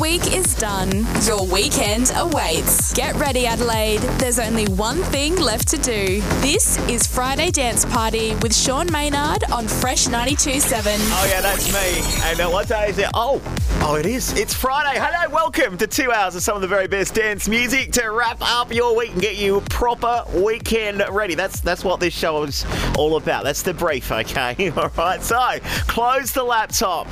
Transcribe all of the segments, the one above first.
week is done. Your weekend awaits. Get ready, Adelaide. There's only one thing left to do. This is Friday Dance Party with Sean Maynard on Fresh 92.7. Oh yeah, that's me. And uh, what day is it? Oh, oh, it is. It's Friday. Hello, welcome to two hours of some of the very best dance music to wrap up your week and get you proper weekend ready. That's that's what this show is all about. That's the brief, okay? All right. So close the laptop.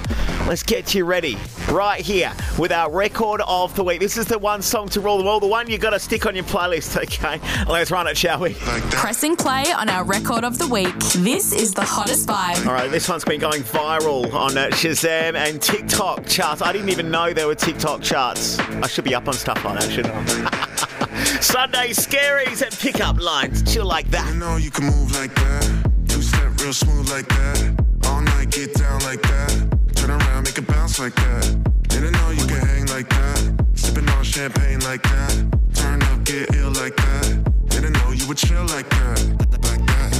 Let's get you ready right here with our record of the week. This is the one song to rule them all. The one you got to stick on your playlist, okay? Let's run it, shall we? Pressing play on our record of the week. This is the hottest vibe. All right, this one's been going viral on uh, Shazam and TikTok charts. I didn't even know there were TikTok charts. I should be up on stuff like that, shouldn't I? Sunday scaries and pickup lines. Chill like that. You know you can move like that. Two step real smooth like that. All night get down like that. Turn around, make it bounce like that. Didn't know you can hang like that. Sipping on champagne like that. Turn up, get ill like that. Didn't know you would chill like that. Like that.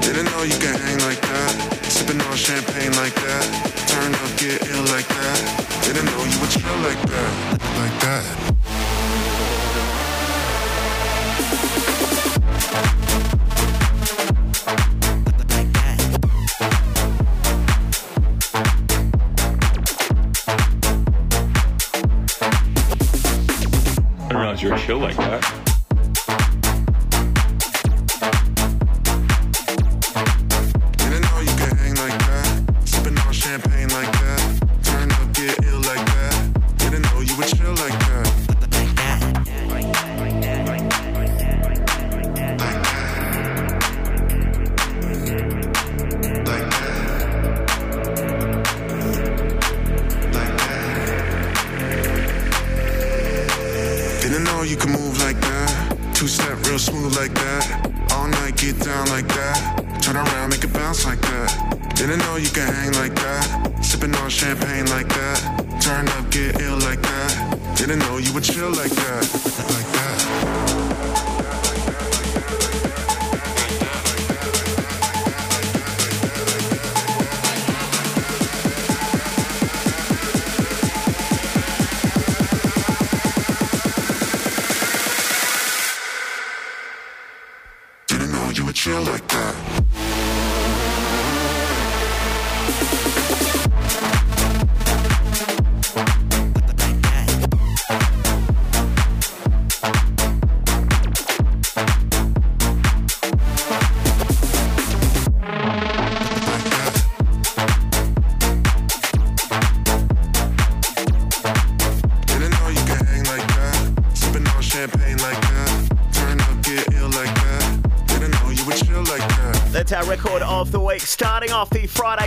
Didn't know you can hang like that. Sipping on champagne like that. Turn up, get ill like that. Didn't know you would chill like that. Like that. I you were chill like that.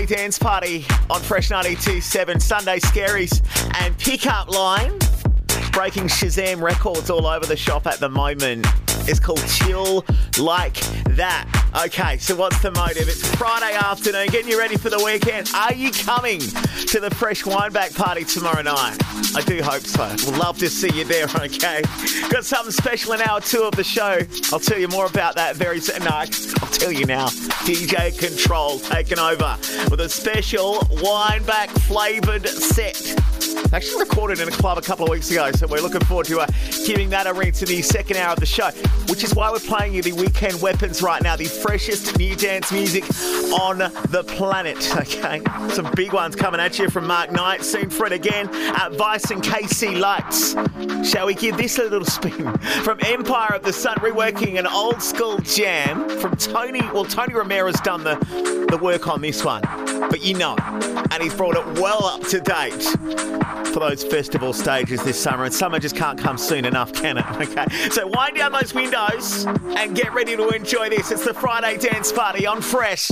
Dance party on Fresh 92.7 Sunday Scaries and pickup line. Breaking Shazam records all over the shop at the moment. It's called Chill Like That. Okay, so what's the motive? It's Friday afternoon, getting you ready for the weekend. Are you coming to the Fresh Wineback party tomorrow night? I do hope so. We'll love to see you there, okay? Got something special in hour two of the show. I'll tell you more about that very soon. No, I'll tell you now. DJ Kontrol taking over with a special Wineback flavoured set. Actually recorded in a club a couple of weeks ago, so we're looking forward to uh, giving that a rinse to the second hour of the show, which is why we're playing you the weekend weapons right now, the freshest new dance music on the planet. Okay, some big ones coming at you from Mark Knight, soon Fred again at Weiss and KC Lights. Shall we give this a little spin from Empire of the Sun, reworking an old school jam from Tony? Well, Tony Romera's done the the work on this one, but you know, and he's brought it well up to date for those festival stages this summer, and summer just can't come soon enough, can it? Okay, so wind down those windows and get ready to enjoy this. It's the Friday dance party on Fresh.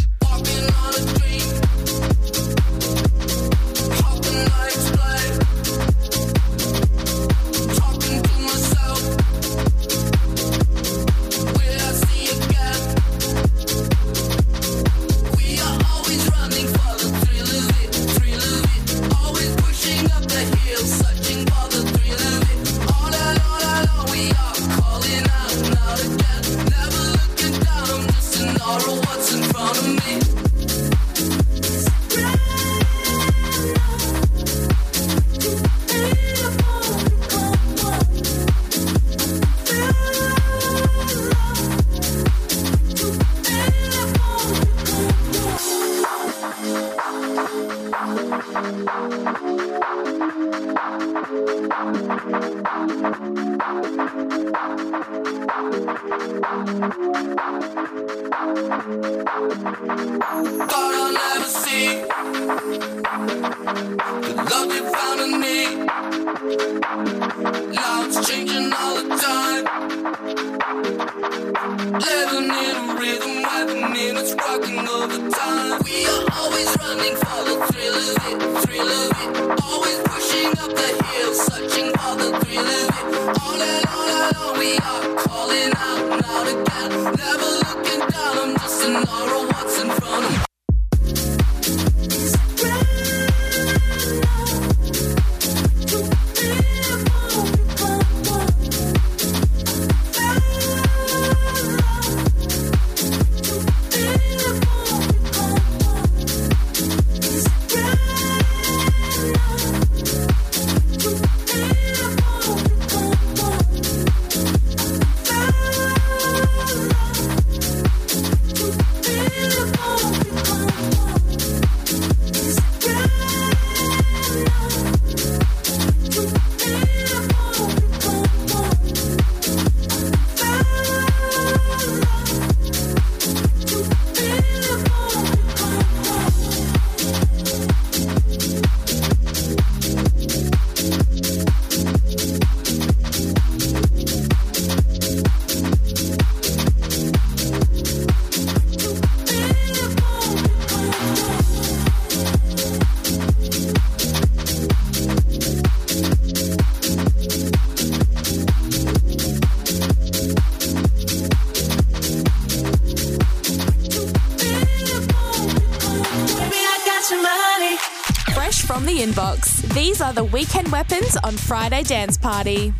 The weekend weapons on Friday Dance Party.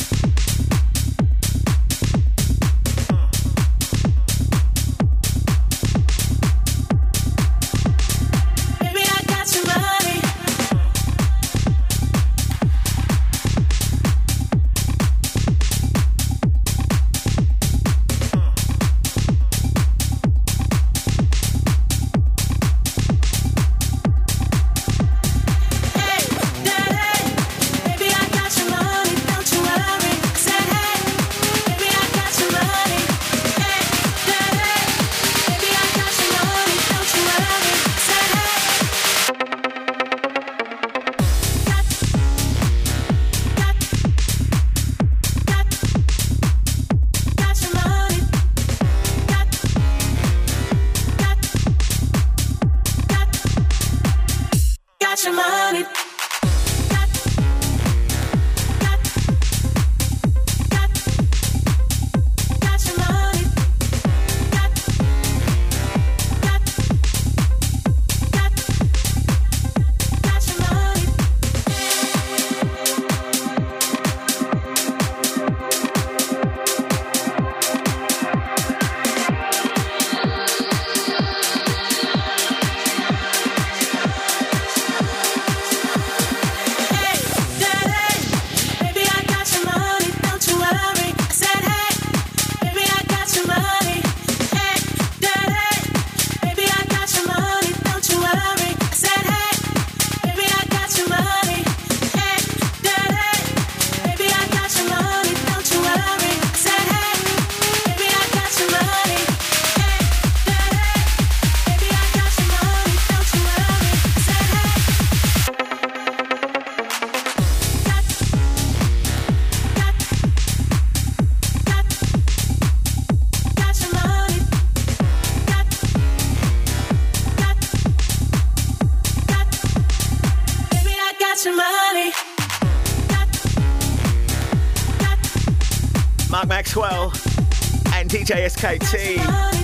KT.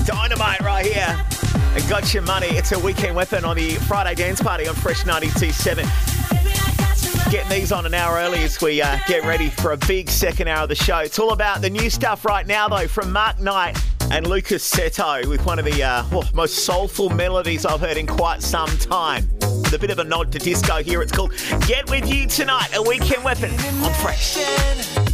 Dynamite right here. And got your money. It's a weekend weapon on the Friday dance party on Fresh 92.7. Getting these on an hour early as we uh, get ready for a big second hour of the show. It's all about the new stuff right now, though, from Mark Knight and Lukas Setto with one of the uh, oh, most soulful melodies I've heard in quite some time. With a bit of a nod to disco here. It's called Get With You Tonight, a weekend weapon on Fresh.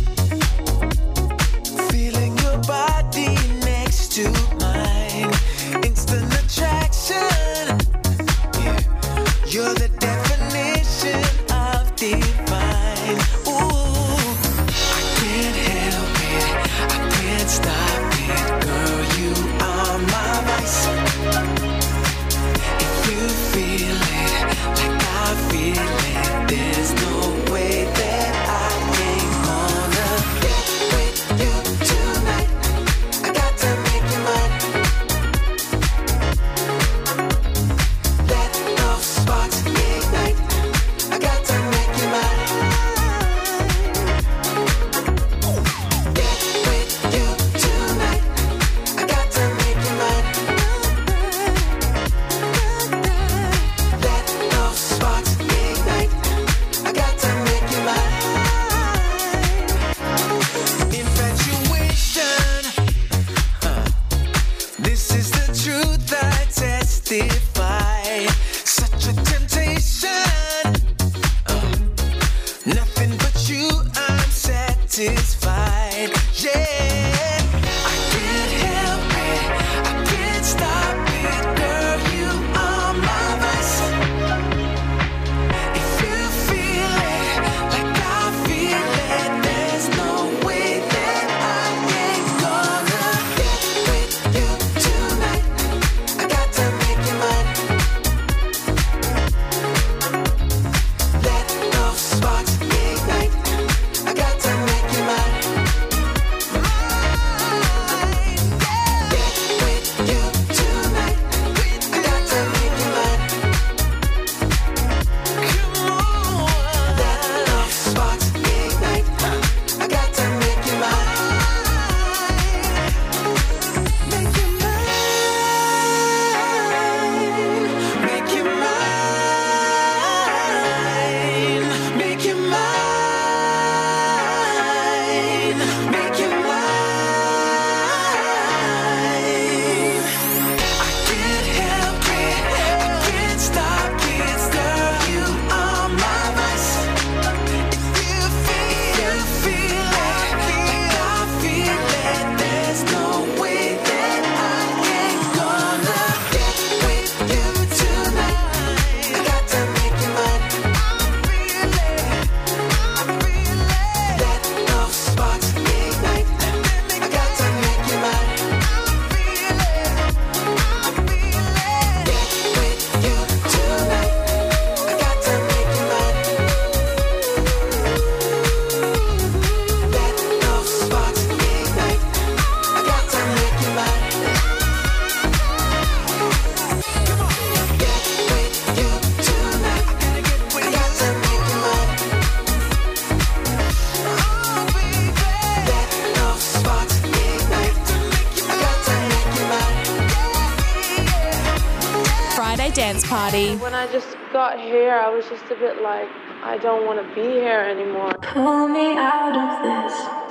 Got here, I was just a bit like, I don't want to be here anymore. Pull me out of this.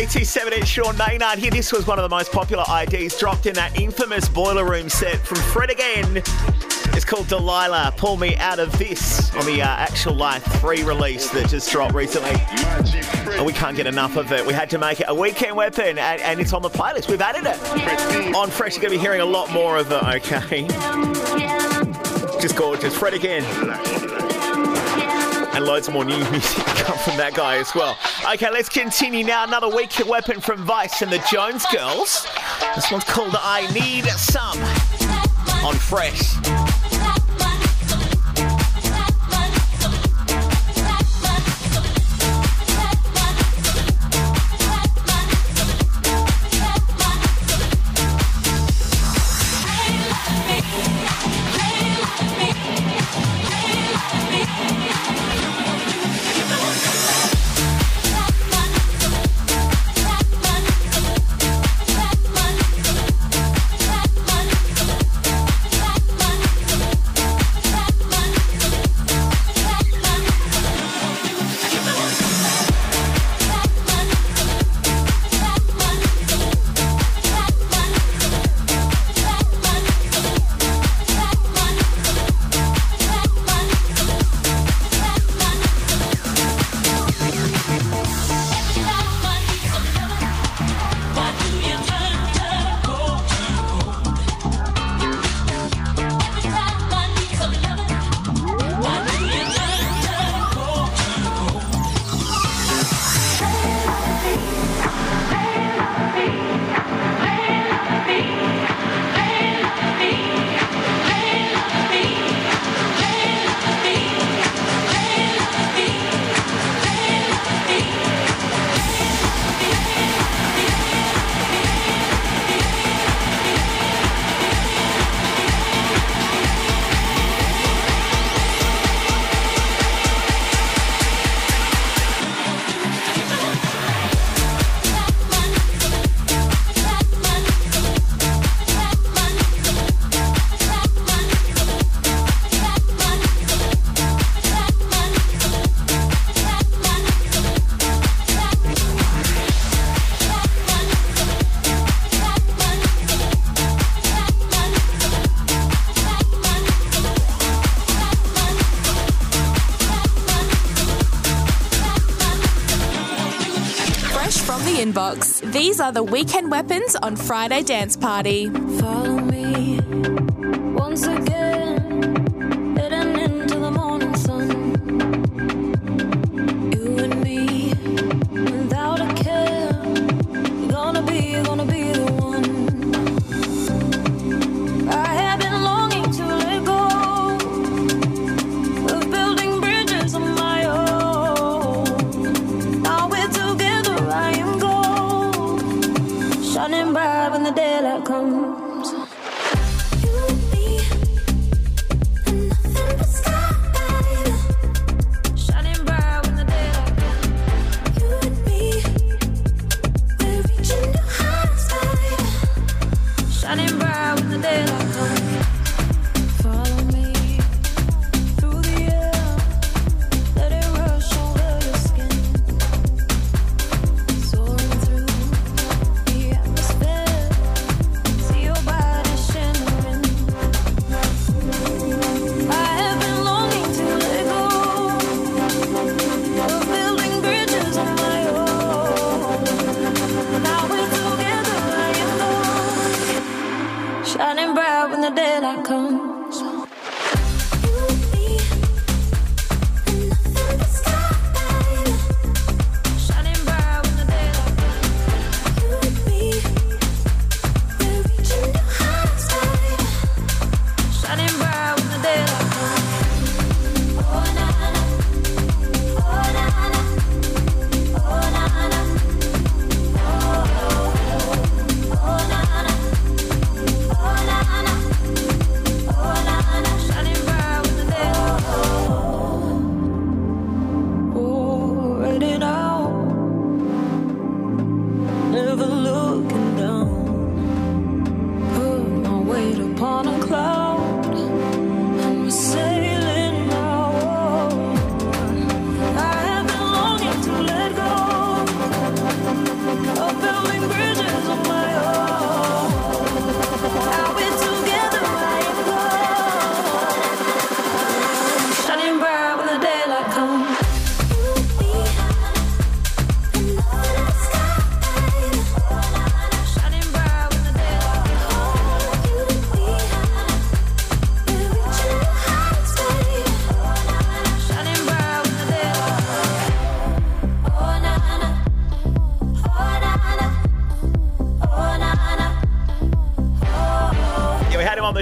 BT7, it's Sean Maynard here. This was one of the most popular IDs dropped in that infamous boiler room set from Fred again. It's called Delilah. Pull me out of this on the uh, Actual Life 3 release that just dropped recently. And we can't get enough of it. We had to make it a weekend weapon, and, and it's on the playlist. We've added it. On Fresh, you're going to be hearing a lot more of it, okay? Just gorgeous. Fred again and loads more new music come from that guy as well. Okay, let's continue now. Another weekend weapon from Weiss and the Jones Girls. This one's called I Need Some on Fresh. Fresh are the weekend weapons on Friday Dance Party.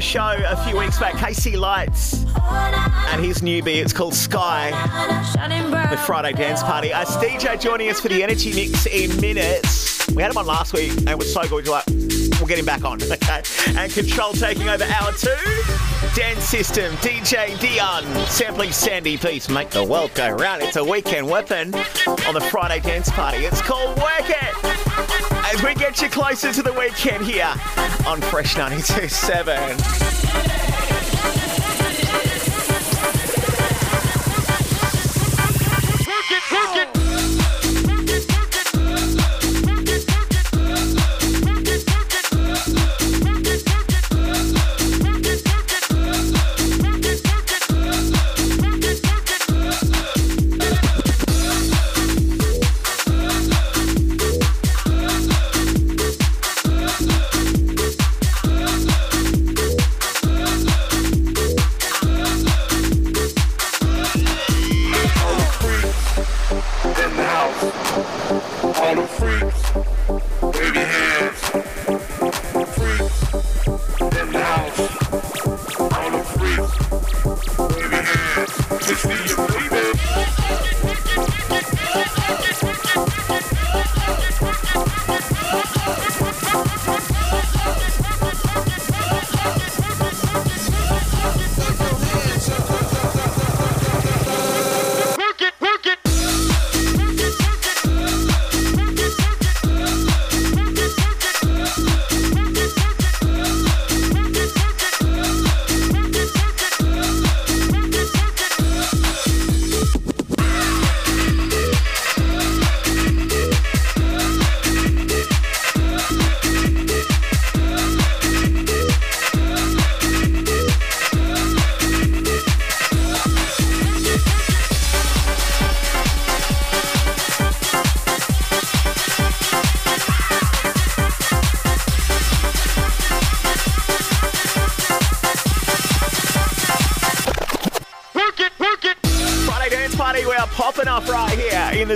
Show a few weeks back, KC Lights, and his newbie. It's called Sky. The Friday Dance Party. Uh, DJ joining us for the energy mix in minutes. We had him on last week, and it was so good. You're like, we'll get him back on. Okay. And Kontrol taking over hour two. Dance System, DJ Deeon, sampling Sandy B's, make the world go round. It's a weekend weapon on the Friday Dance Party. It's called Work It. As we get you closer to the weekend here on Fresh 92.7.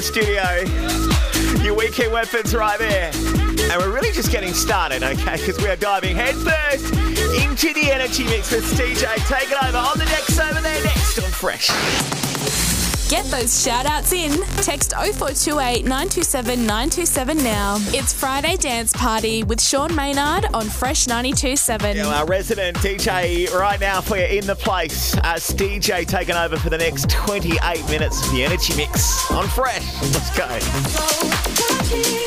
studio. Your weekend weapons right there. And we're really just getting started, okay? Because we are diving headfirst into the energy mix with DJ. Take it over on the decks over there next on Fresh. Get those shout outs in. Text 0428 927 927 now. It's Friday Dance Party with Sean Maynard on Fresh 927. Yeah, our resident DJ right now for you in the place. Stejay taking over for the next 28 minutes of the energy mix on Fresh. Let's go.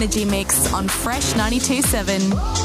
Energy Mix on Fresh 92.7.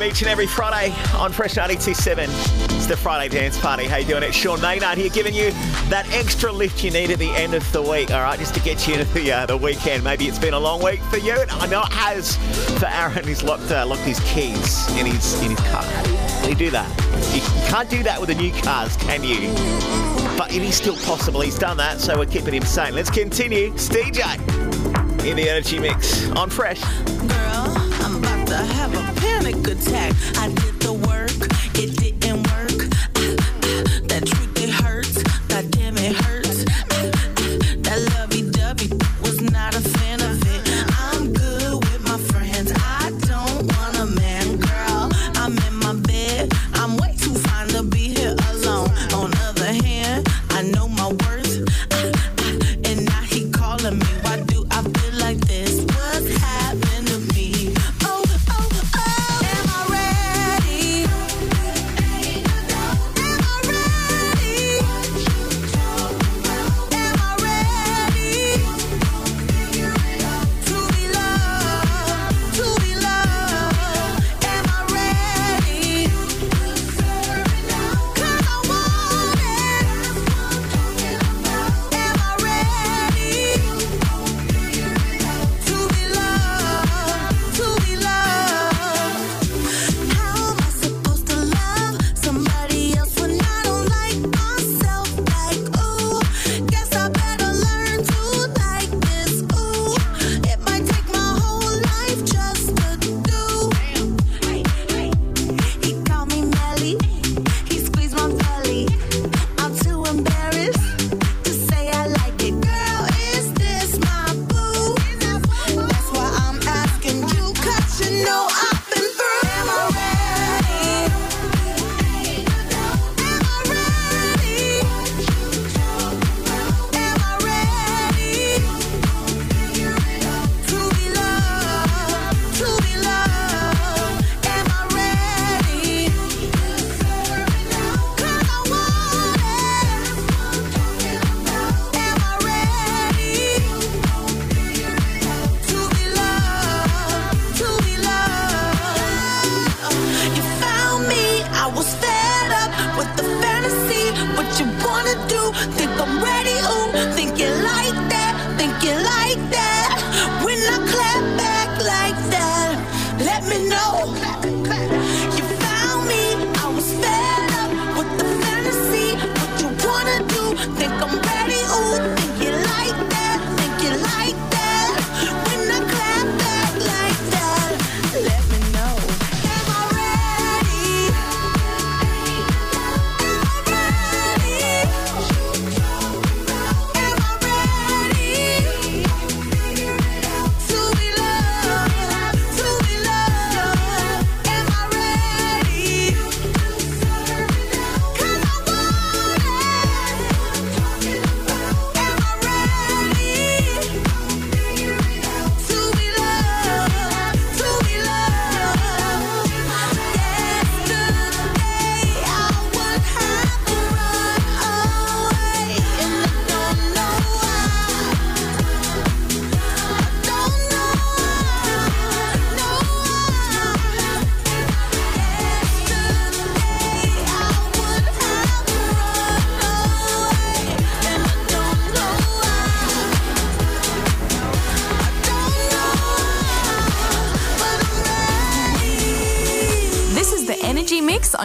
Home each and every Friday on Fresh 927. It's the Friday Dance Party. How you doing? It's Sean Maynard here giving you that extra lift you need at the end of the week, all right, just to get you into the, uh, the weekend. Maybe it's been a long week for you, and I know it has for Aaron. He's locked, uh, locked his keys in his, in his car. Do you do that? You, can't do that with the new cars, can you? But it is still possible. He's done that, so we're keeping him sane. Let's continue. It's in the Energy Mix on Fresh. Attack. I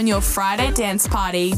on your Friday dance party.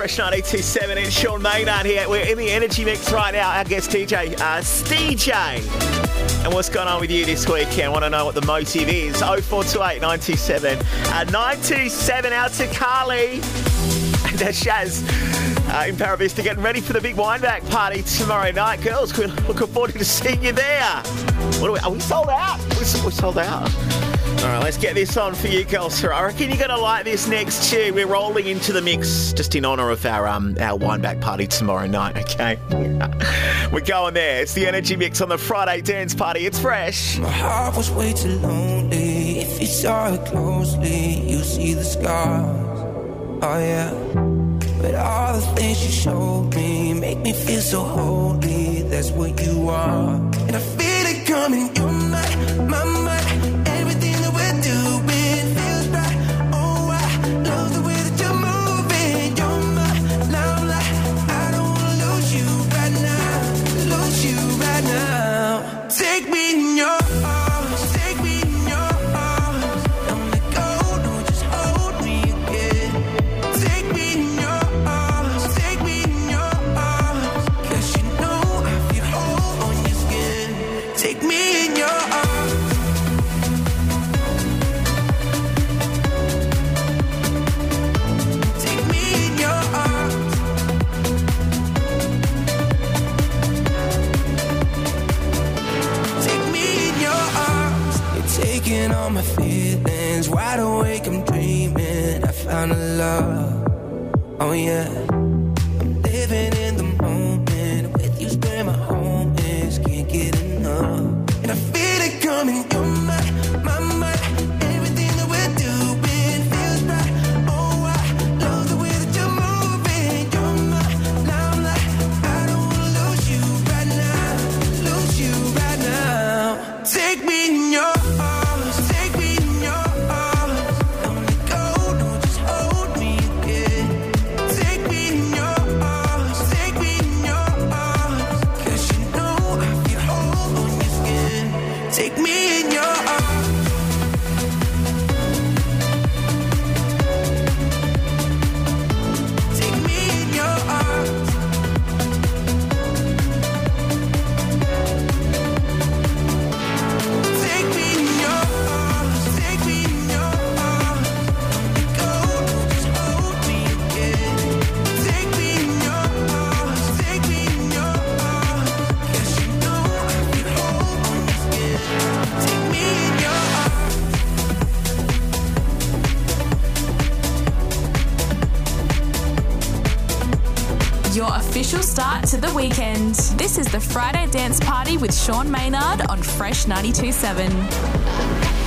Fresh 927. It's Sean Maynard here. We're in the energy mix right now. Our guest DJ, uh, DJ. And what's going on with you this weekend? I Want to know what the motive is? 0428 927 uh, 927 out to Carly and uh, Shaz uh, in Para Vista getting ready for the big wine wineback party tomorrow night. Girls, we're looking forward to seeing you there. Are we, are we sold out? We're, we're sold out. All right, let's get this on for you, girls. I reckon you're going to like this next tune. We're rolling into the mix just in honour of our um our wineback party tomorrow night. Okay, we're going there. It's the energy mix on the Friday dance party. It's fresh. My heart was way too lonely. If you saw it closely, you see the scars. Oh yeah. But all the things you showed me make me feel so holy. That's what you are. And I feel it coming. You're my, my, all my feelings. Wide awake, I'm dreaming. I found a love. Oh yeah. Weekend. This is the Friday Dance Party with Sean Maynard on Fresh 927.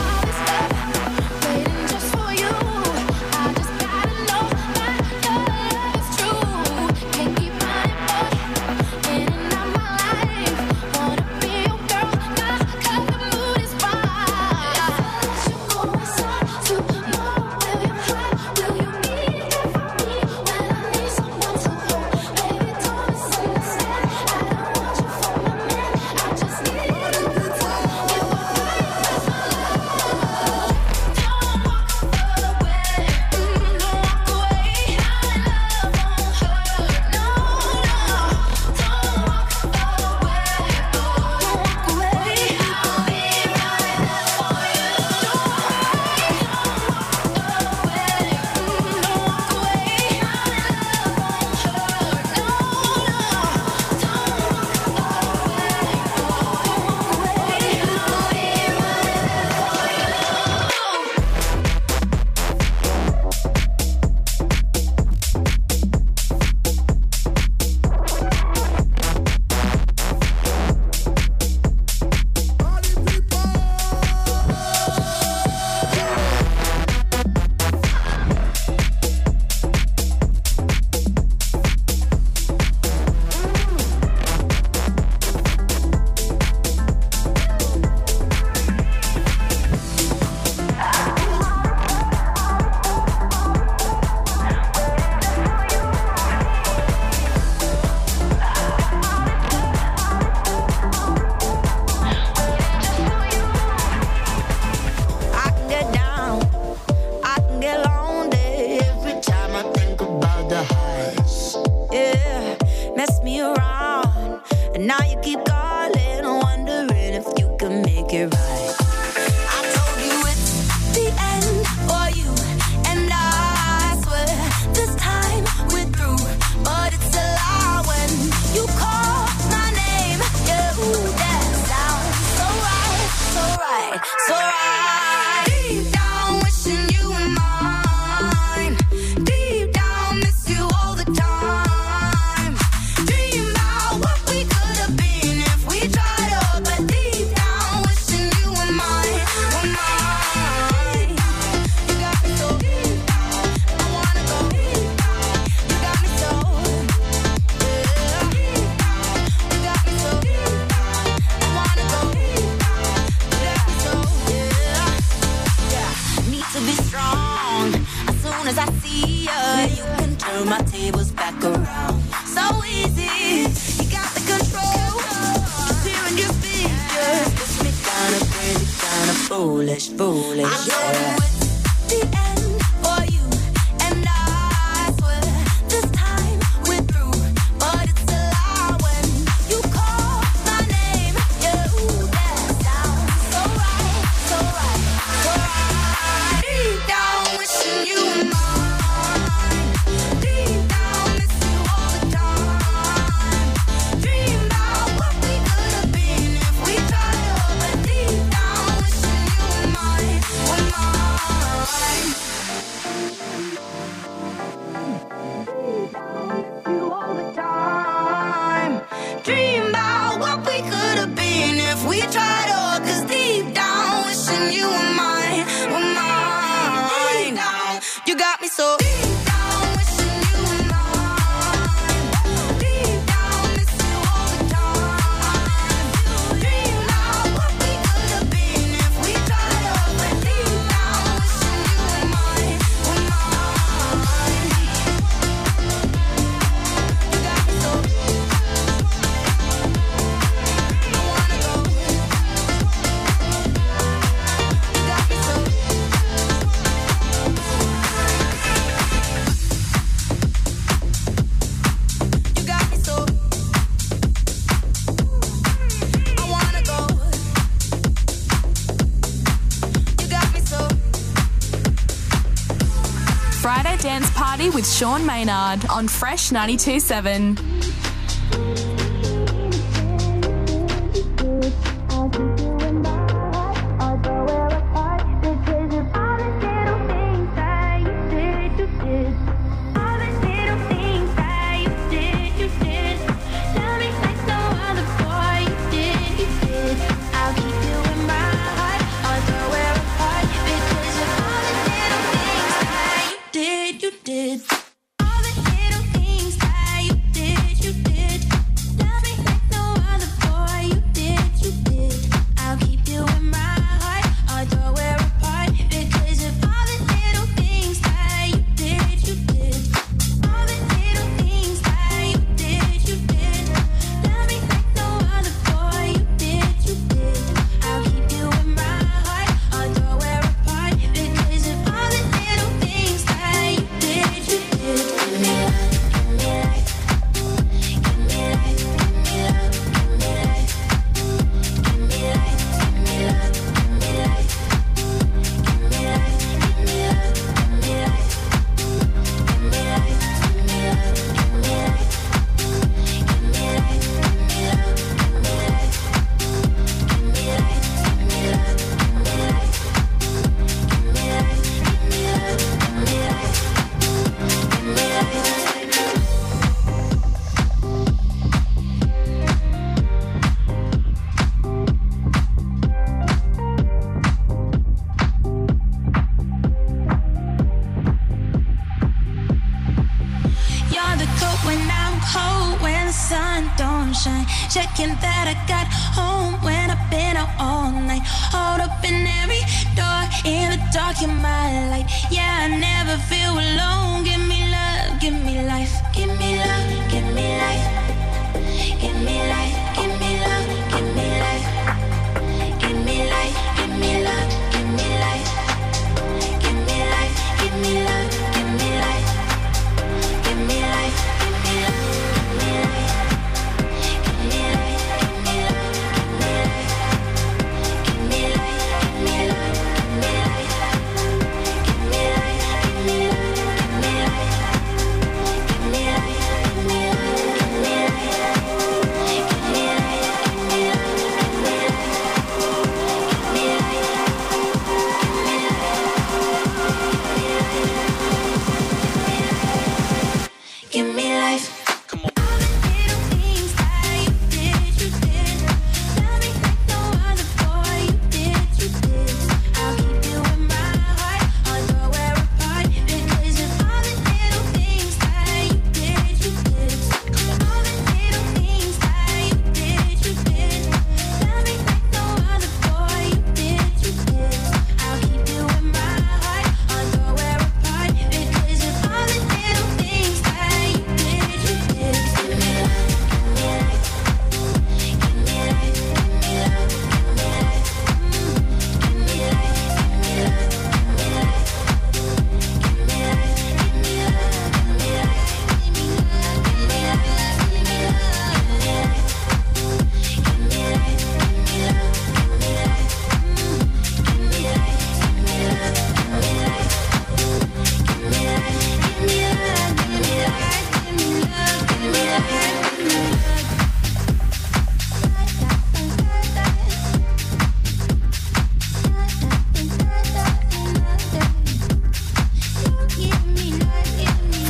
With Sean Maynard on Fresh 92.7.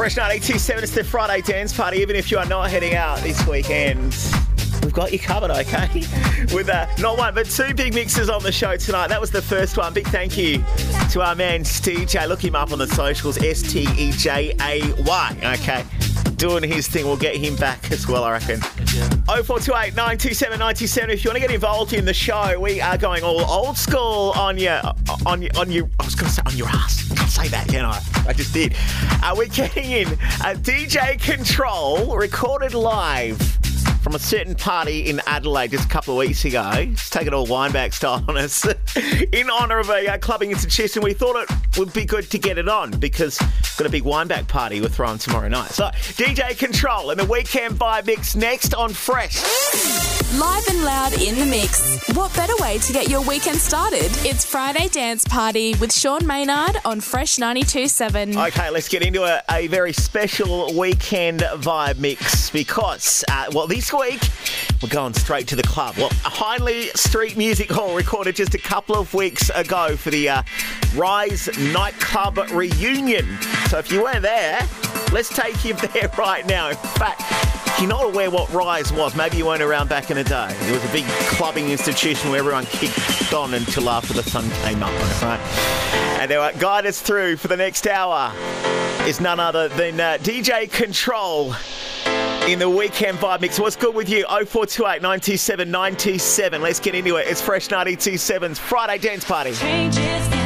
Fresh 987, it's the Friday dance party. Even if you are not heading out this weekend, we've got you covered, okay? With uh, not one, but two big mixes on the show tonight. That was the first one. Big thank you to our man Steve Stejay. Look him up on the socials, S T E J A Y, okay? Doing his thing, we'll get him back as well, I reckon. 0428 927 97. If you want to get involved in the show, we are going all old school on your, on your, on your, I was going to say on your ass. Say that, can I? I just did. Uh, we're getting in a DJ Kontrol recorded live from a certain party in Adelaide just a couple of weeks ago. It's taken all wineback style on us in honour of a uh, clubbing institution. We thought it would be good to get it on because we've got a big wineback party we're throwing tomorrow night. So DJ Kontrol and the weekend vibe mix next on Fresh. Live and loud in the mix. What better way to get your weekend started? It's Friday Dance Party with Sean Maynard on Fresh 92.7. Okay, let's get into a, a very special weekend vibe mix because, uh, well, this week we're going straight to the club. Well, Hindley Street Music Hall recorded just a couple of weeks ago for the uh, Rise nightclub reunion. So if you weren't there, let's take you there right now. In fact, you're not aware what Rise was, maybe you weren't around back in the day. It was a big clubbing institution where everyone kicked on until after the sun came up, right? And our guide us through for the next hour is none other than uh, DJ Kontrol in the weekend vibe mix. What's good with you? 0428 927 927. Let's get into it. It's Fresh 927's Friday Dance Party. Changes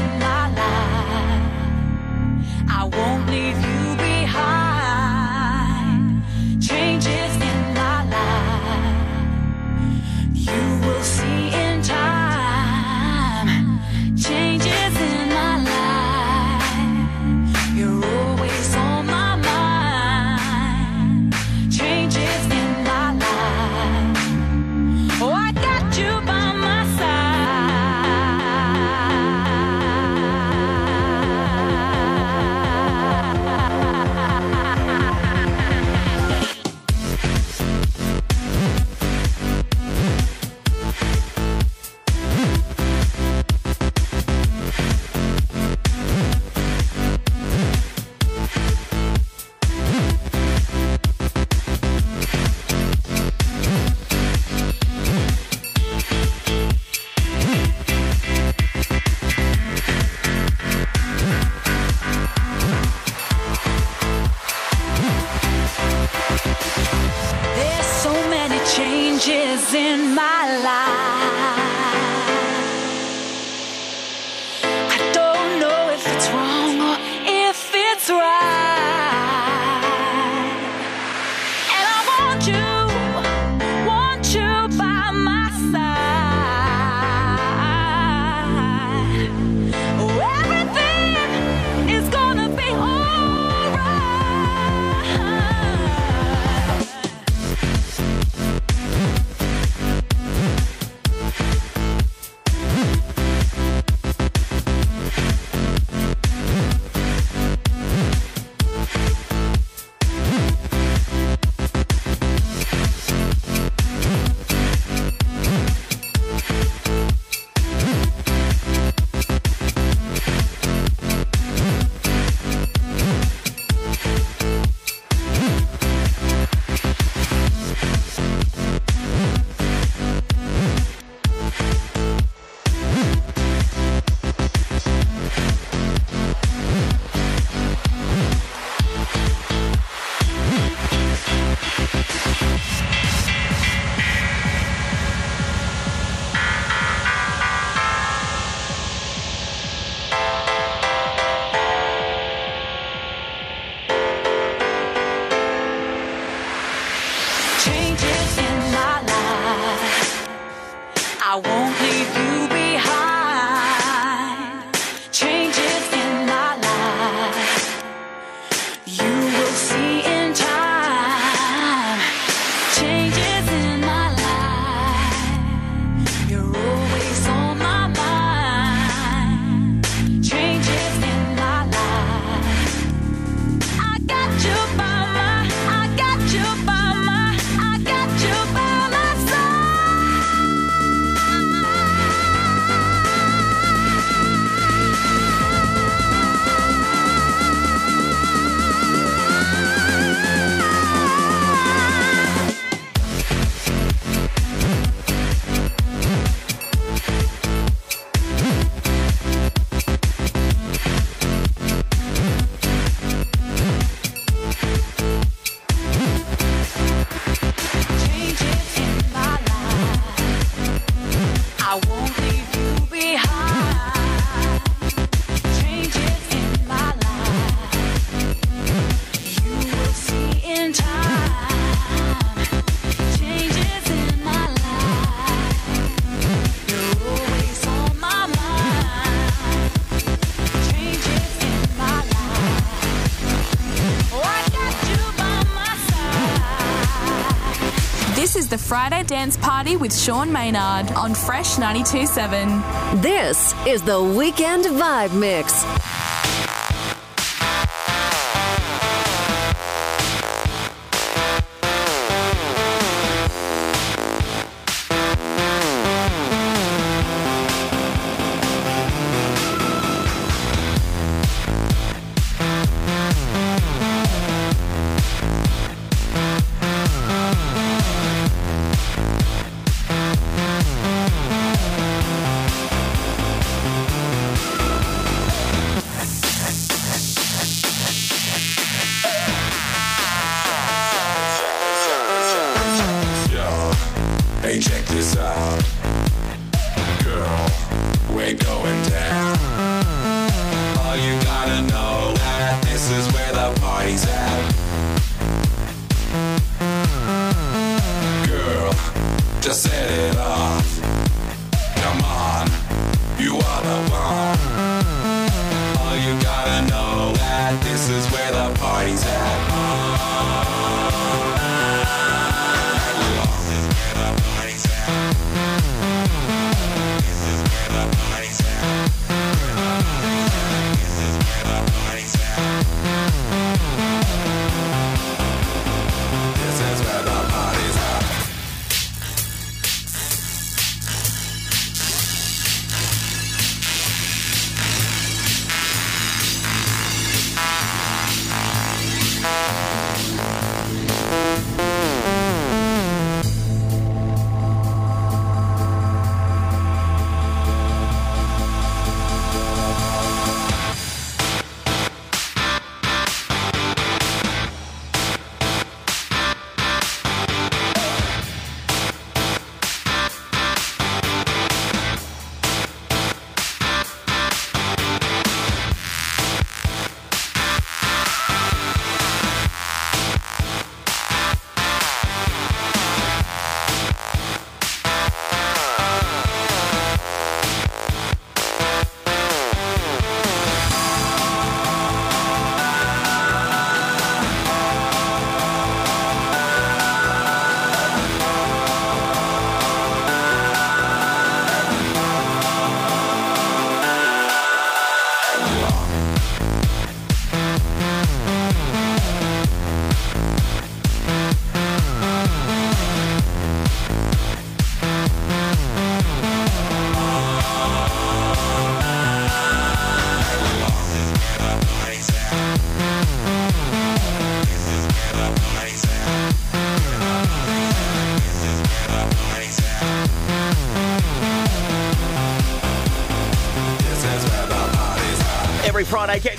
Friday Dance Party with Sean Maynard on Fresh 92.7. This is the Weekend Vibe Mix.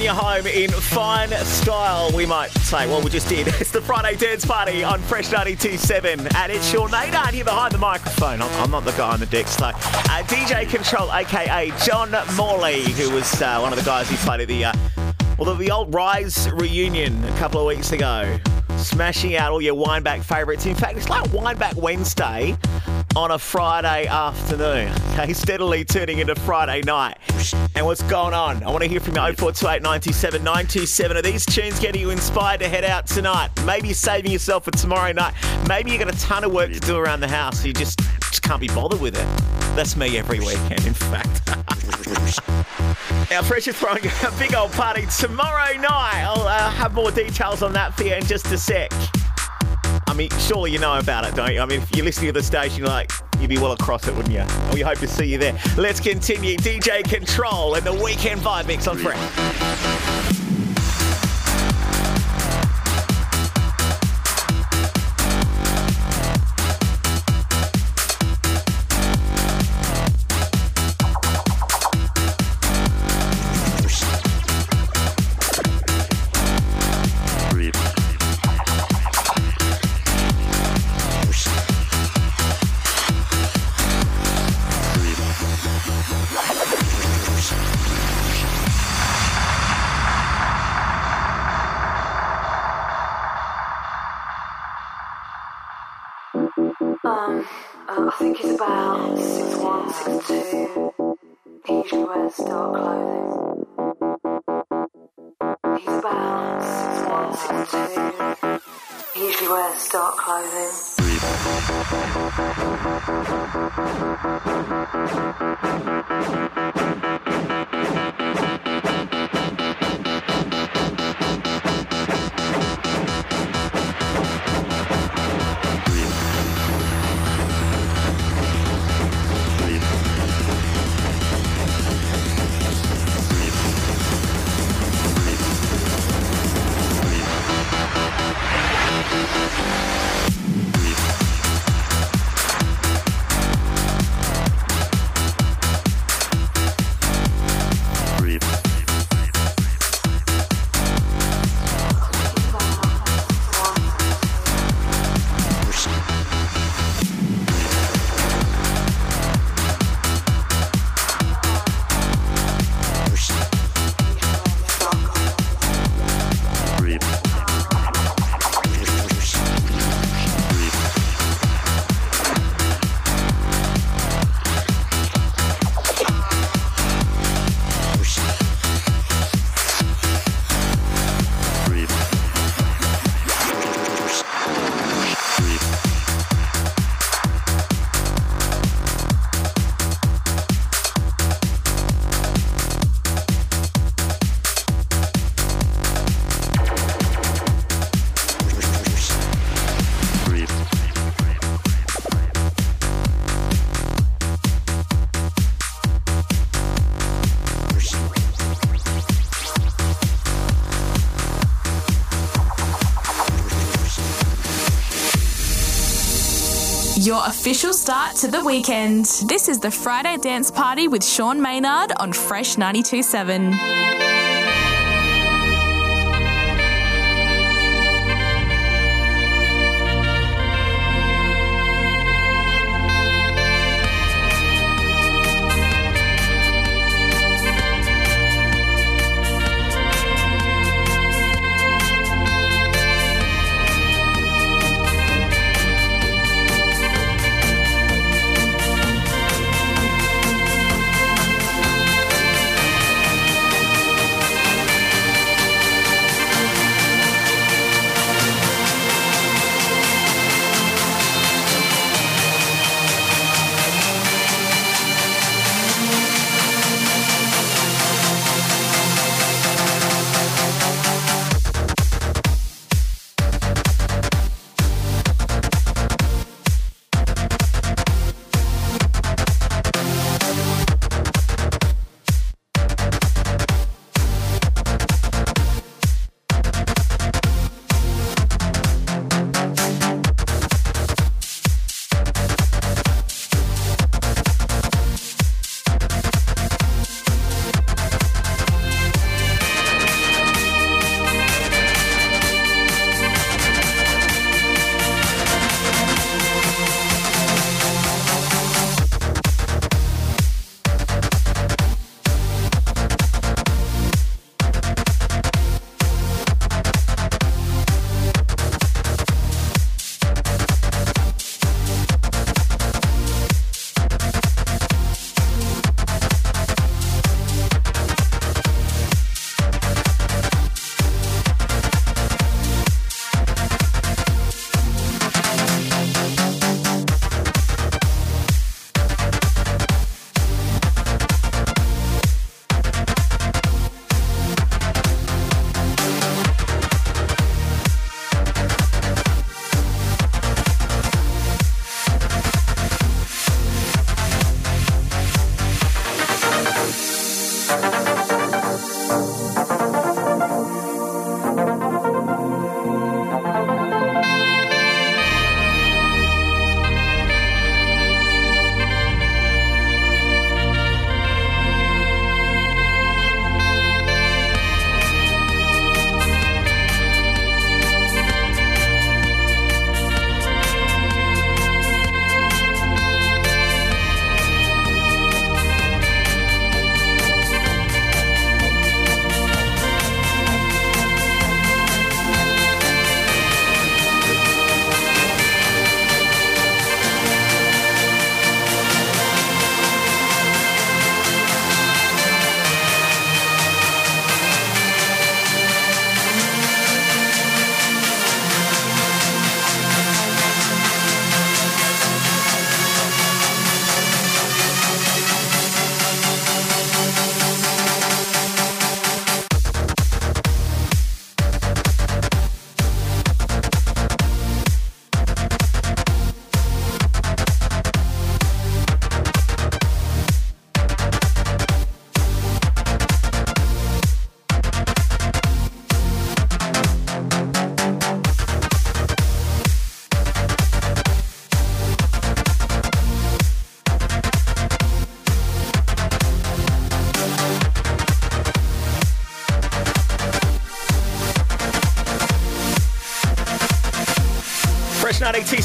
You home in fine style, we might say. Well, we just did. It's the Friday Dance Party on Fresh 92.7. And it's Sean Maynard here behind the microphone. I'm, I'm not the guy on the decks, though. Uh, DJ Kontrol, a.k.a. John Morley, who was uh, one of the guys who played at the, uh, well, the old Rise reunion a couple of weeks ago. Smashing out all your Wineback favourites. In fact, it's like Wineback Wednesday on a Friday afternoon. Okay, steadily turning into Friday night. And what's going on? I want to hear from you 0428 97 927. Are these tunes getting you inspired to head out tonight? Maybe you're saving yourself for tomorrow night. Maybe you've got a ton of work to do around the house. You just, just can't be bothered with it. That's me every weekend, in fact. Our Fresh is throwing a big old party tomorrow night. I'll uh, have more details on that for you in just a sec. I mean, surely you know about it, don't you? I mean, if you're listening to the station, you're like, you'd be well across it, wouldn't you? We hope to see you there. Let's continue. DJ Kontrol and the Weekend Vibe Mix on Fresh. Official start to the weekend. This is the Friday Dance Party with Sean Maynard on Fresh 92.7.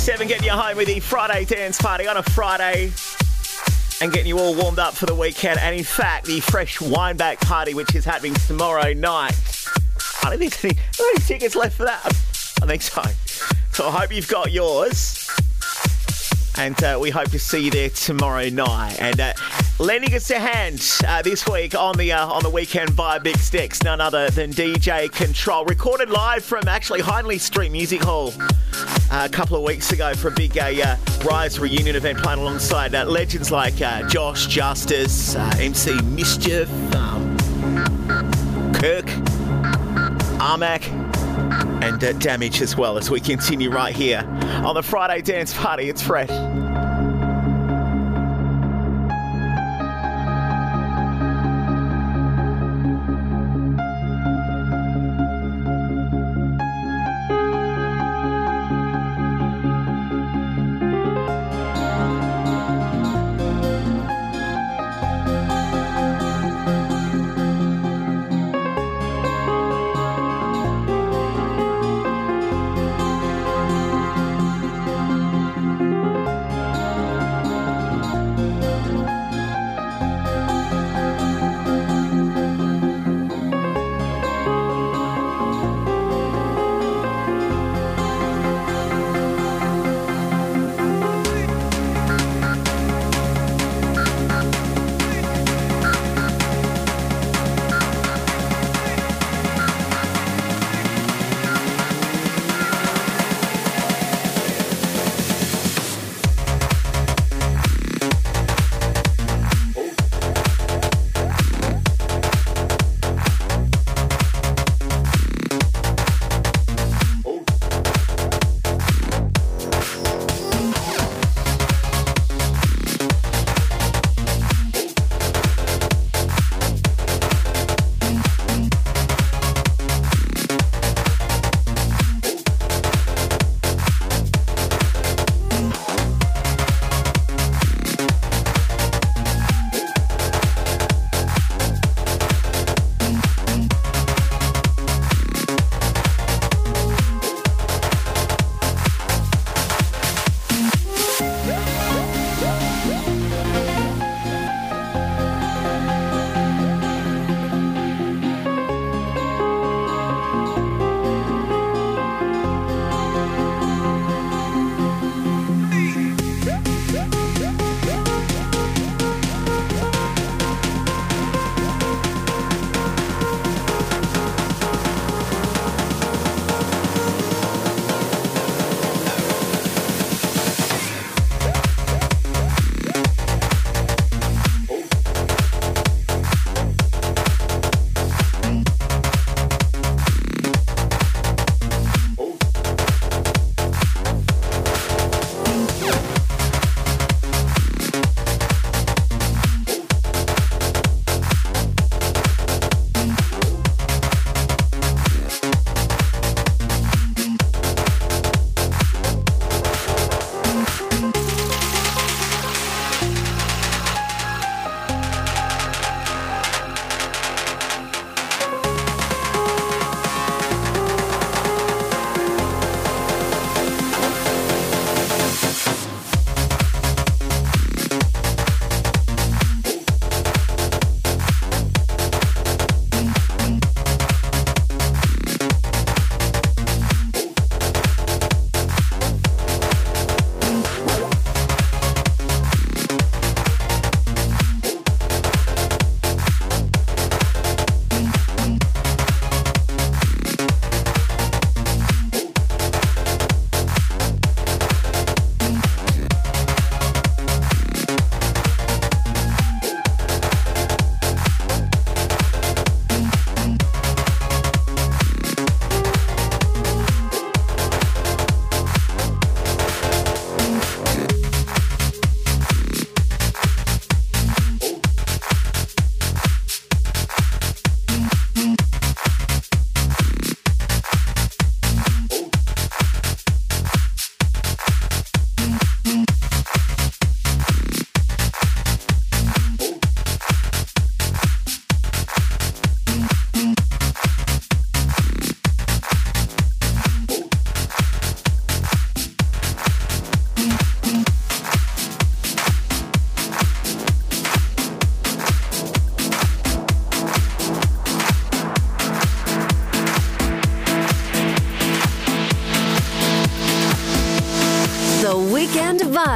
7, getting you home with the Friday dance party on a Friday and getting you all warmed up for the weekend. And in fact, the fresh wine back party, which is happening tomorrow night. I don't think there's any, any tickets left for that. I think so. So I hope you've got yours. And uh, we hope to see you there tomorrow night. And uh, lending us a hand uh, this week on the uh, on the weekend via Big Sticks, none other than DJ Kontrol, recorded live from actually Hindley Street Music Hall uh, a couple of weeks ago for a big uh, Rise reunion event playing alongside uh, legends like uh, Josh Justice, uh, MC Mischief, um, Kirk, Armac, and uh, Damage as well as we continue right here on the Friday Dance Party. It's fresh.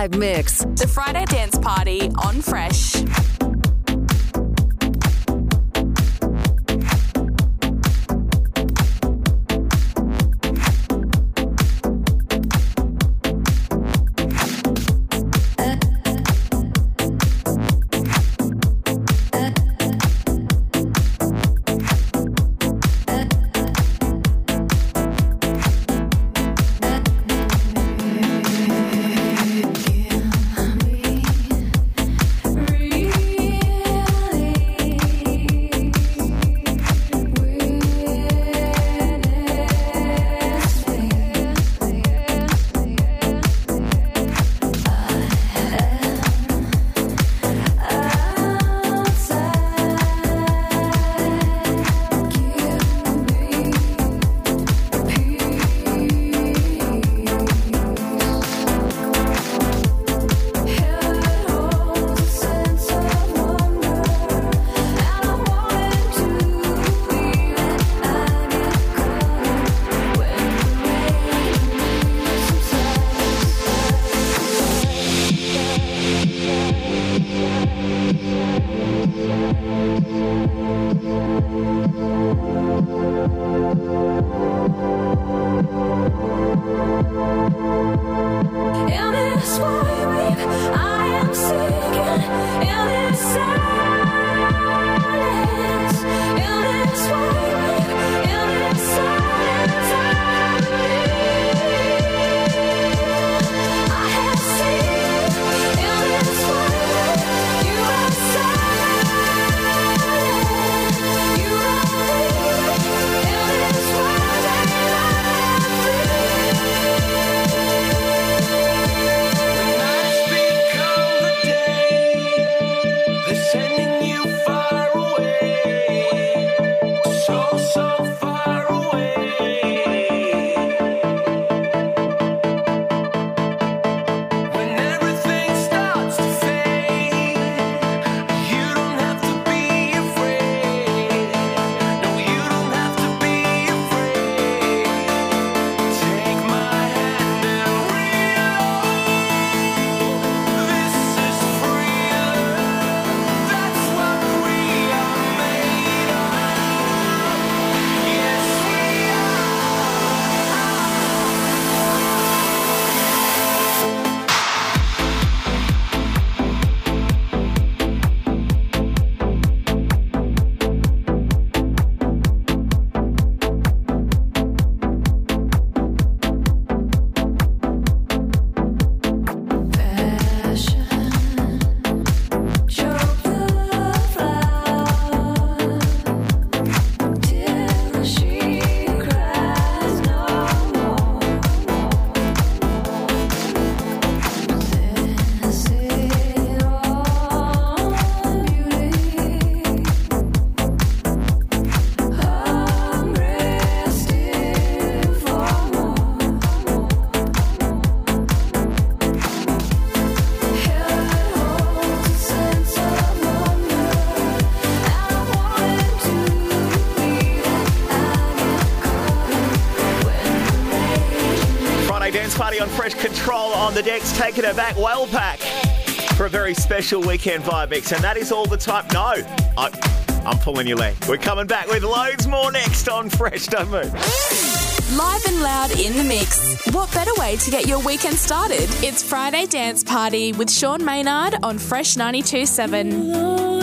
Mix. The Friday Dance Party on Fresh. On the decks, taking her back well pack for a very special weekend vibe mix. And that is all the time. No, I, I'm pulling your leg. We're coming back with loads more next on Fresh. Don't move. Live and loud in the mix. What better way to get your weekend started? It's Friday Dance Party with Sean Maynard on Fresh 92.7.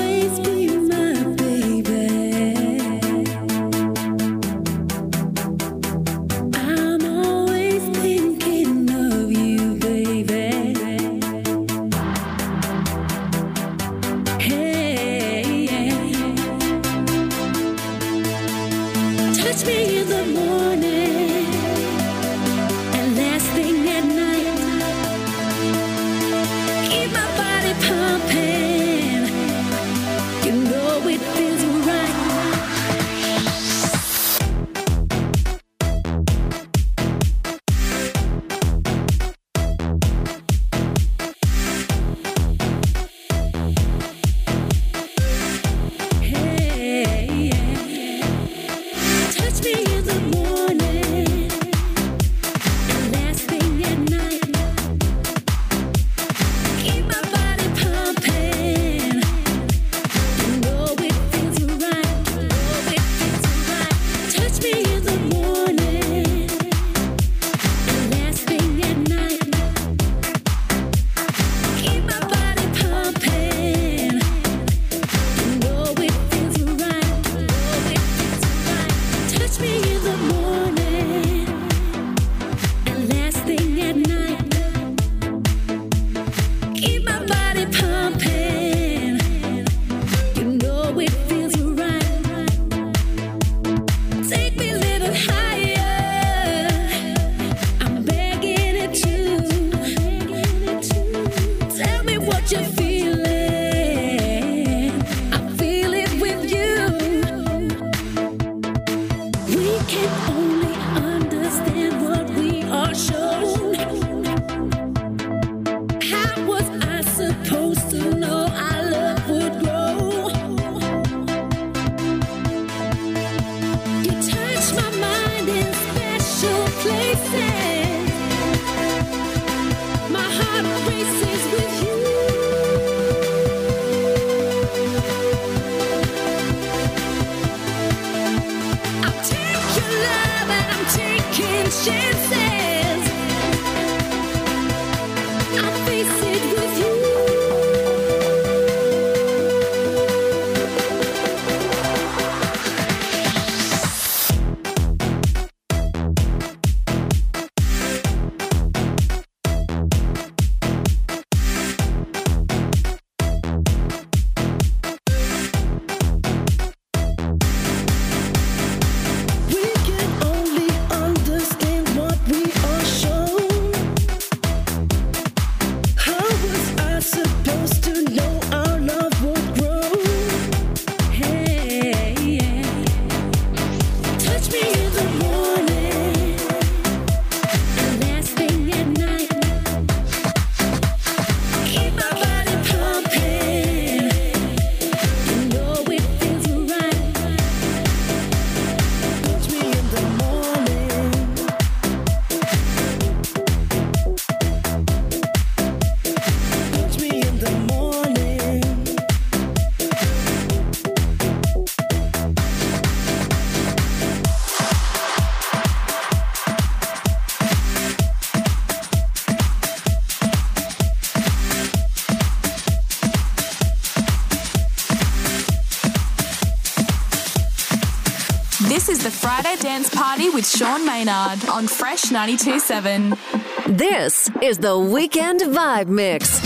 Friday Dance Party with Sean Maynard on Fresh 92.7. This is the Weekend Vibe Mix.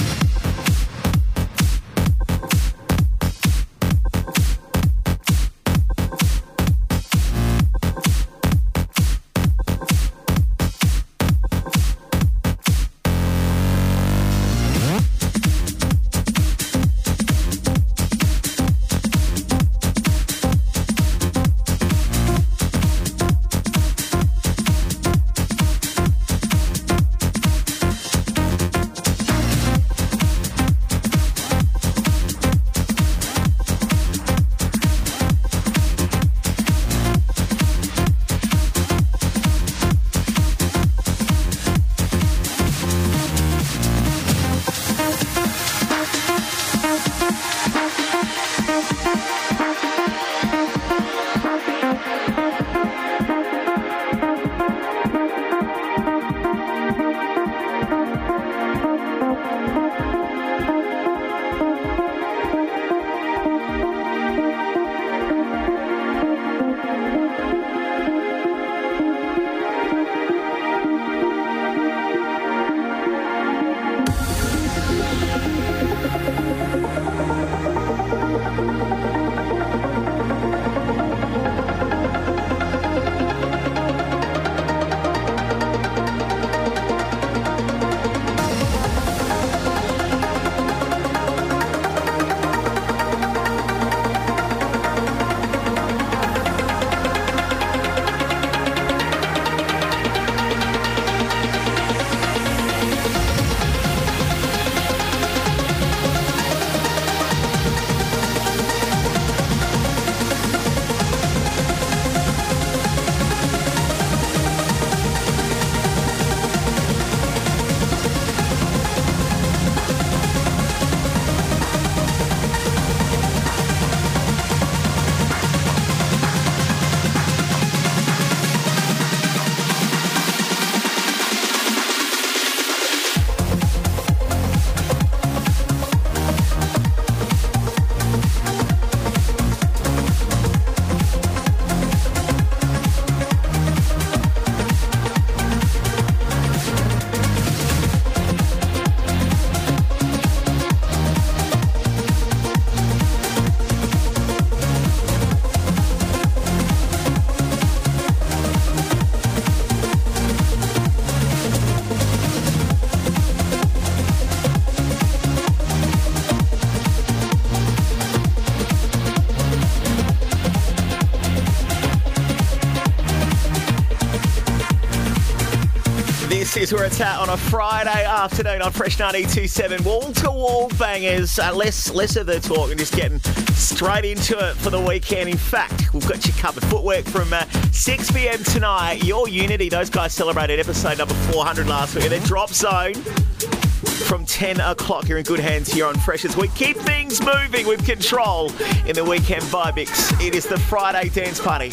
Is where it's at on a Friday afternoon on Fresh 92.7. Wall to wall bangers. Uh, less, less of the talk and just getting straight into it for the weekend. In fact, we've got you covered. Footwork from uh, 6 p.m. tonight. Your Unity, those guys celebrated episode number 400 last week. And then Drop Zone from 10 o'clock. You're in good hands here on Fresh as we keep things moving with Kontrol in the weekend vibe mix. It is the Friday dance party.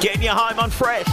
Getting you home on Fresh.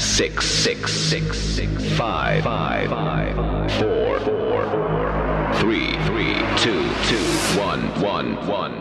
Six, six, six, six, five, five, five, four, four, three, three, two, two, one, one, one,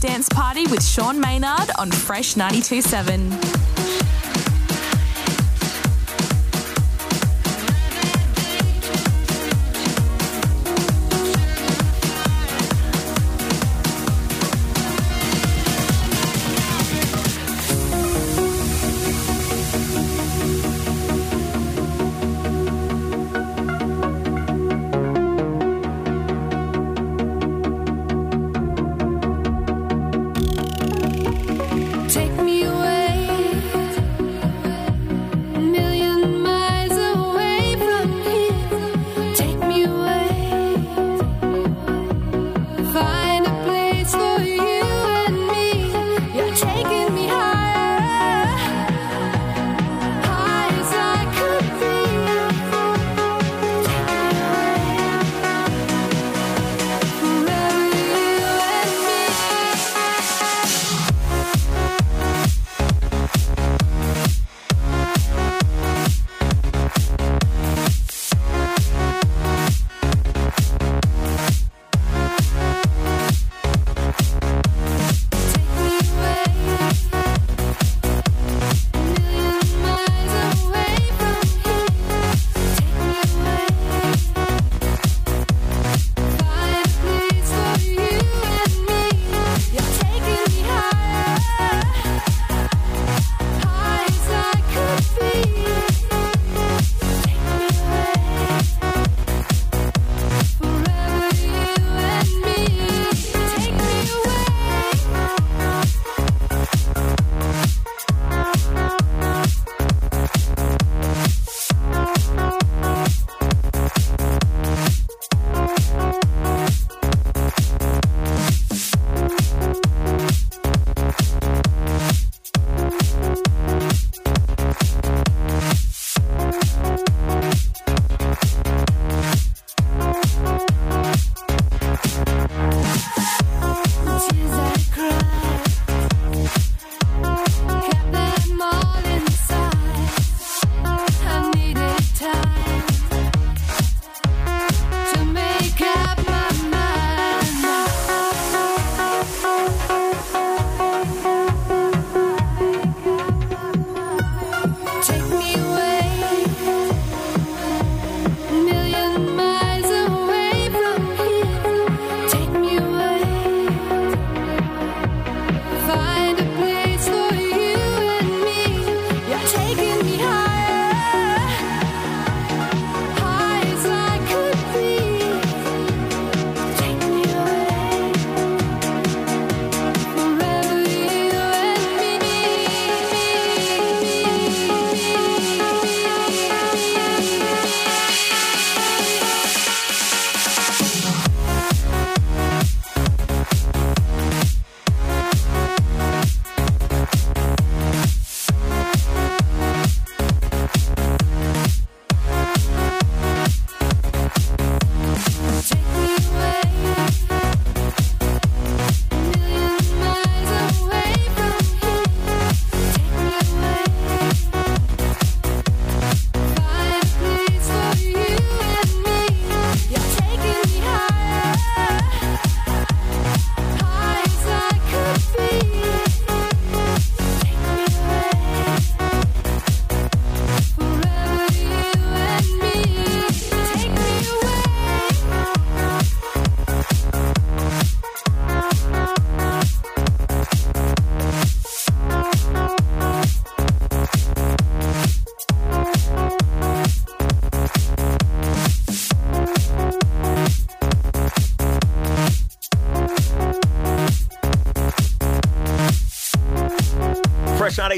Dance Party with Sean Maynard on Fresh 92.7.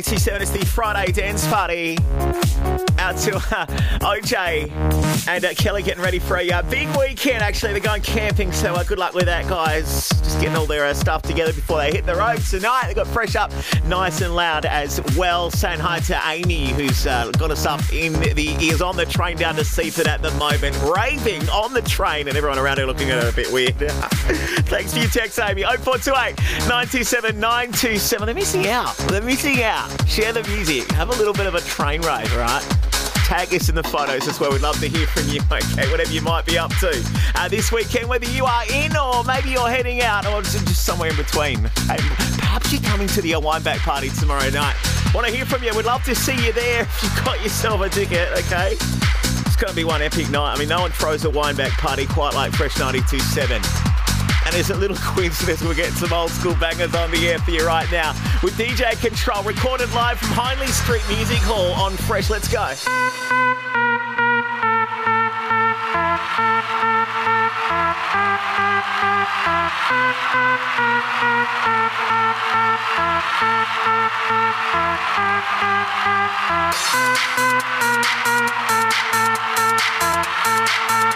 92.7, it's the Friday dance party. Out to uh, OJ and uh, Kelly getting ready for a uh, big weekend, actually. They're going camping, so uh, good luck with that, guys. Getting all their uh, stuff together before they hit the road tonight. They got fresh up nice and loud as well. Saying hi to Amy, who's uh, got us up in the ears on the train down to Seaford at the moment, raving on the train, and everyone around her looking at her a bit weird. Thanks for your text, Amy. 0428 927 927. They're missing out. They're missing out. Share the music. Have a little bit of a train ride, right? Tag us in the photos as well. We'd love to hear from you, okay? Whatever you might be up to uh, this weekend, whether you are in or maybe you're heading out or just somewhere in between. Hey, perhaps you're coming to the Wineback party tomorrow night. Want to hear from you? We'd love to see you there if you've got yourself a ticket, okay? It's going to be one epic night. I mean, no one throws a Wineback party quite like Fresh 92.7. And there's a little coincidence we're getting some old school bangers on the air for you right now with DJ Kontrol, recorded live from Hindley Street Music Hall on Fresh. Let's go. The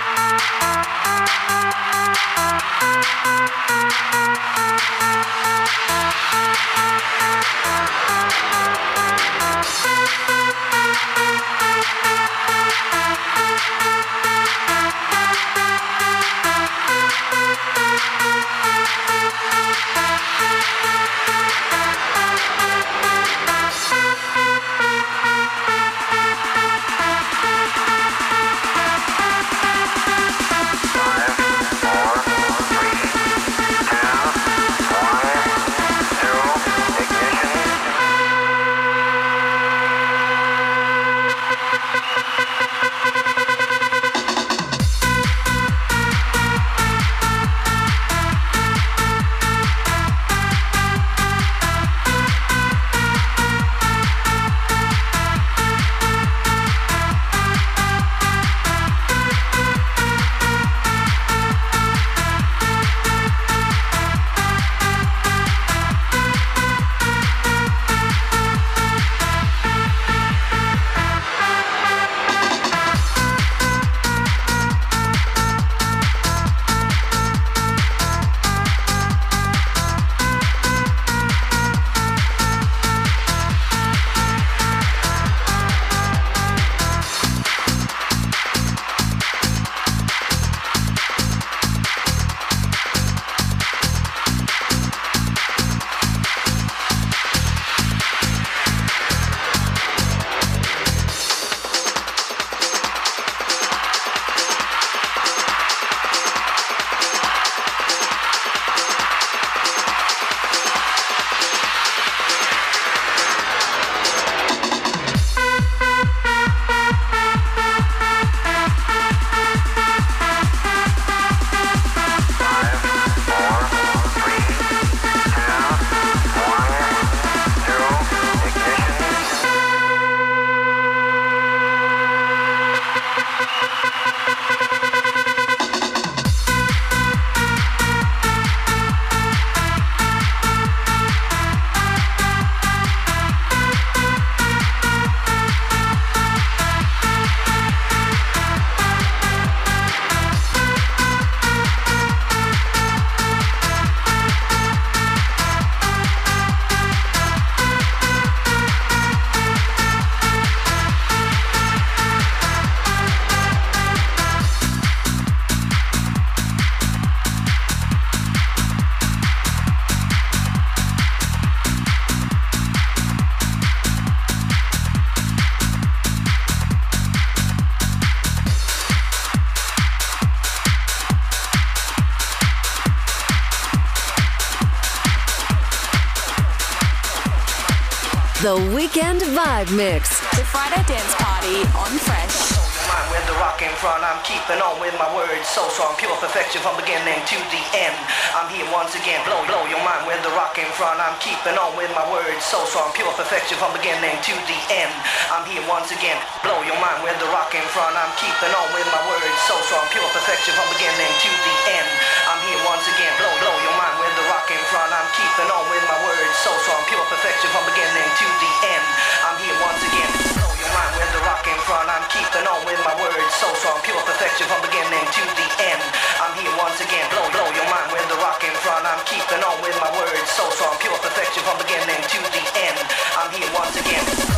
Weekend Vibe Mix. The Friday Dance Party on Fresh. Mind where the rock came from, I'm keeping on with my words so strong, pure perfection from beginning to the end. I'm here once again, blow, blow your mind where the rock came from. I'm keeping on with my words so strong, pure perfection from beginning to the end. I'm here once again, blow your mind where the rock came from. I'm keeping on with my words so strong, pure perfection from beginning to the end. I'm keeping on with my word so strong, pure perfection from beginning to the end. I'm here once again, blow your mind with the rock in front. I'm keeping on with my word so strong, pure perfection from beginning to the end. I'm here once again, blow blow your mind with the rock in front. I'm keeping on with my word so strong, pure perfection from beginning to the end. I'm here once again.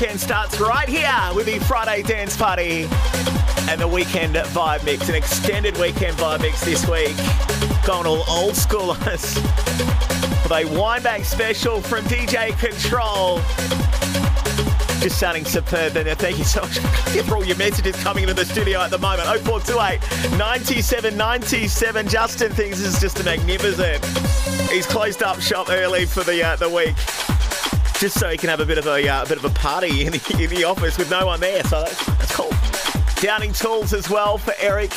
Weekend starts right here with the Friday Dance Party and the weekend vibe mix. An extended weekend vibe mix this week. Going all old school us with a wineback special from DJ Kontrol. Just sounding superb there. Thank you so much for all your messages coming into the studio at the moment. 0428 97 97. Justin thinks this is just a magnificent. He's closed up shop early for the uh, the week, just so he can have a bit of a, uh, a bit of a party in the, in the office with no one there. So that's, that's cool. Downing tools as well for Eric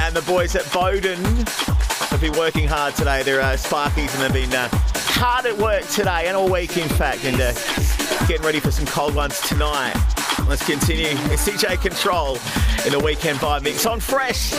and the boys at Bowden. Have been working hard today. They're uh, Sparkies and they've been uh, hard at work today and all week, in fact, and uh, getting ready for some cold ones tonight. Let's continue. It's CJ Kontrol in the weekend vibe mix on Fresh.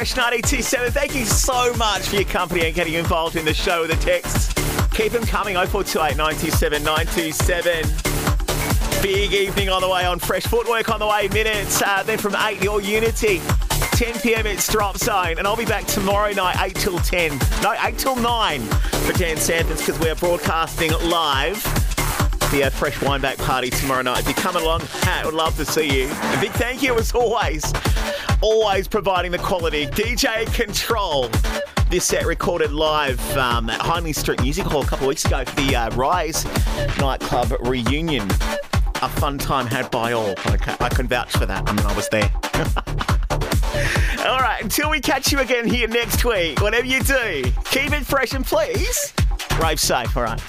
Fresh 927. Thank you so much for your company and getting involved in the show with the texts. Keep them coming 0428 927 927. Big evening on the way on Fresh Footwork on the way minutes. Uh, then from 8, your Unity. 10 p.m. it's Drop Zone, and I'll be back tomorrow night, 8 till 10. No, 8 till 9 for Dan Anthems because we're broadcasting live. The uh, Fresh Wineback Party tomorrow night. If you're coming along, I would love to see you. A big thank you as always. Always providing the quality. DJ Kontrol. This set recorded live um, at Hindley Street Music Hall a couple of weeks ago for the uh, Rise nightclub reunion. A fun time had by all. I can, I can vouch for that. I mean, I was there. All right, until we catch you again here next week, whatever you do, keep it fresh and please, rave safe, all right?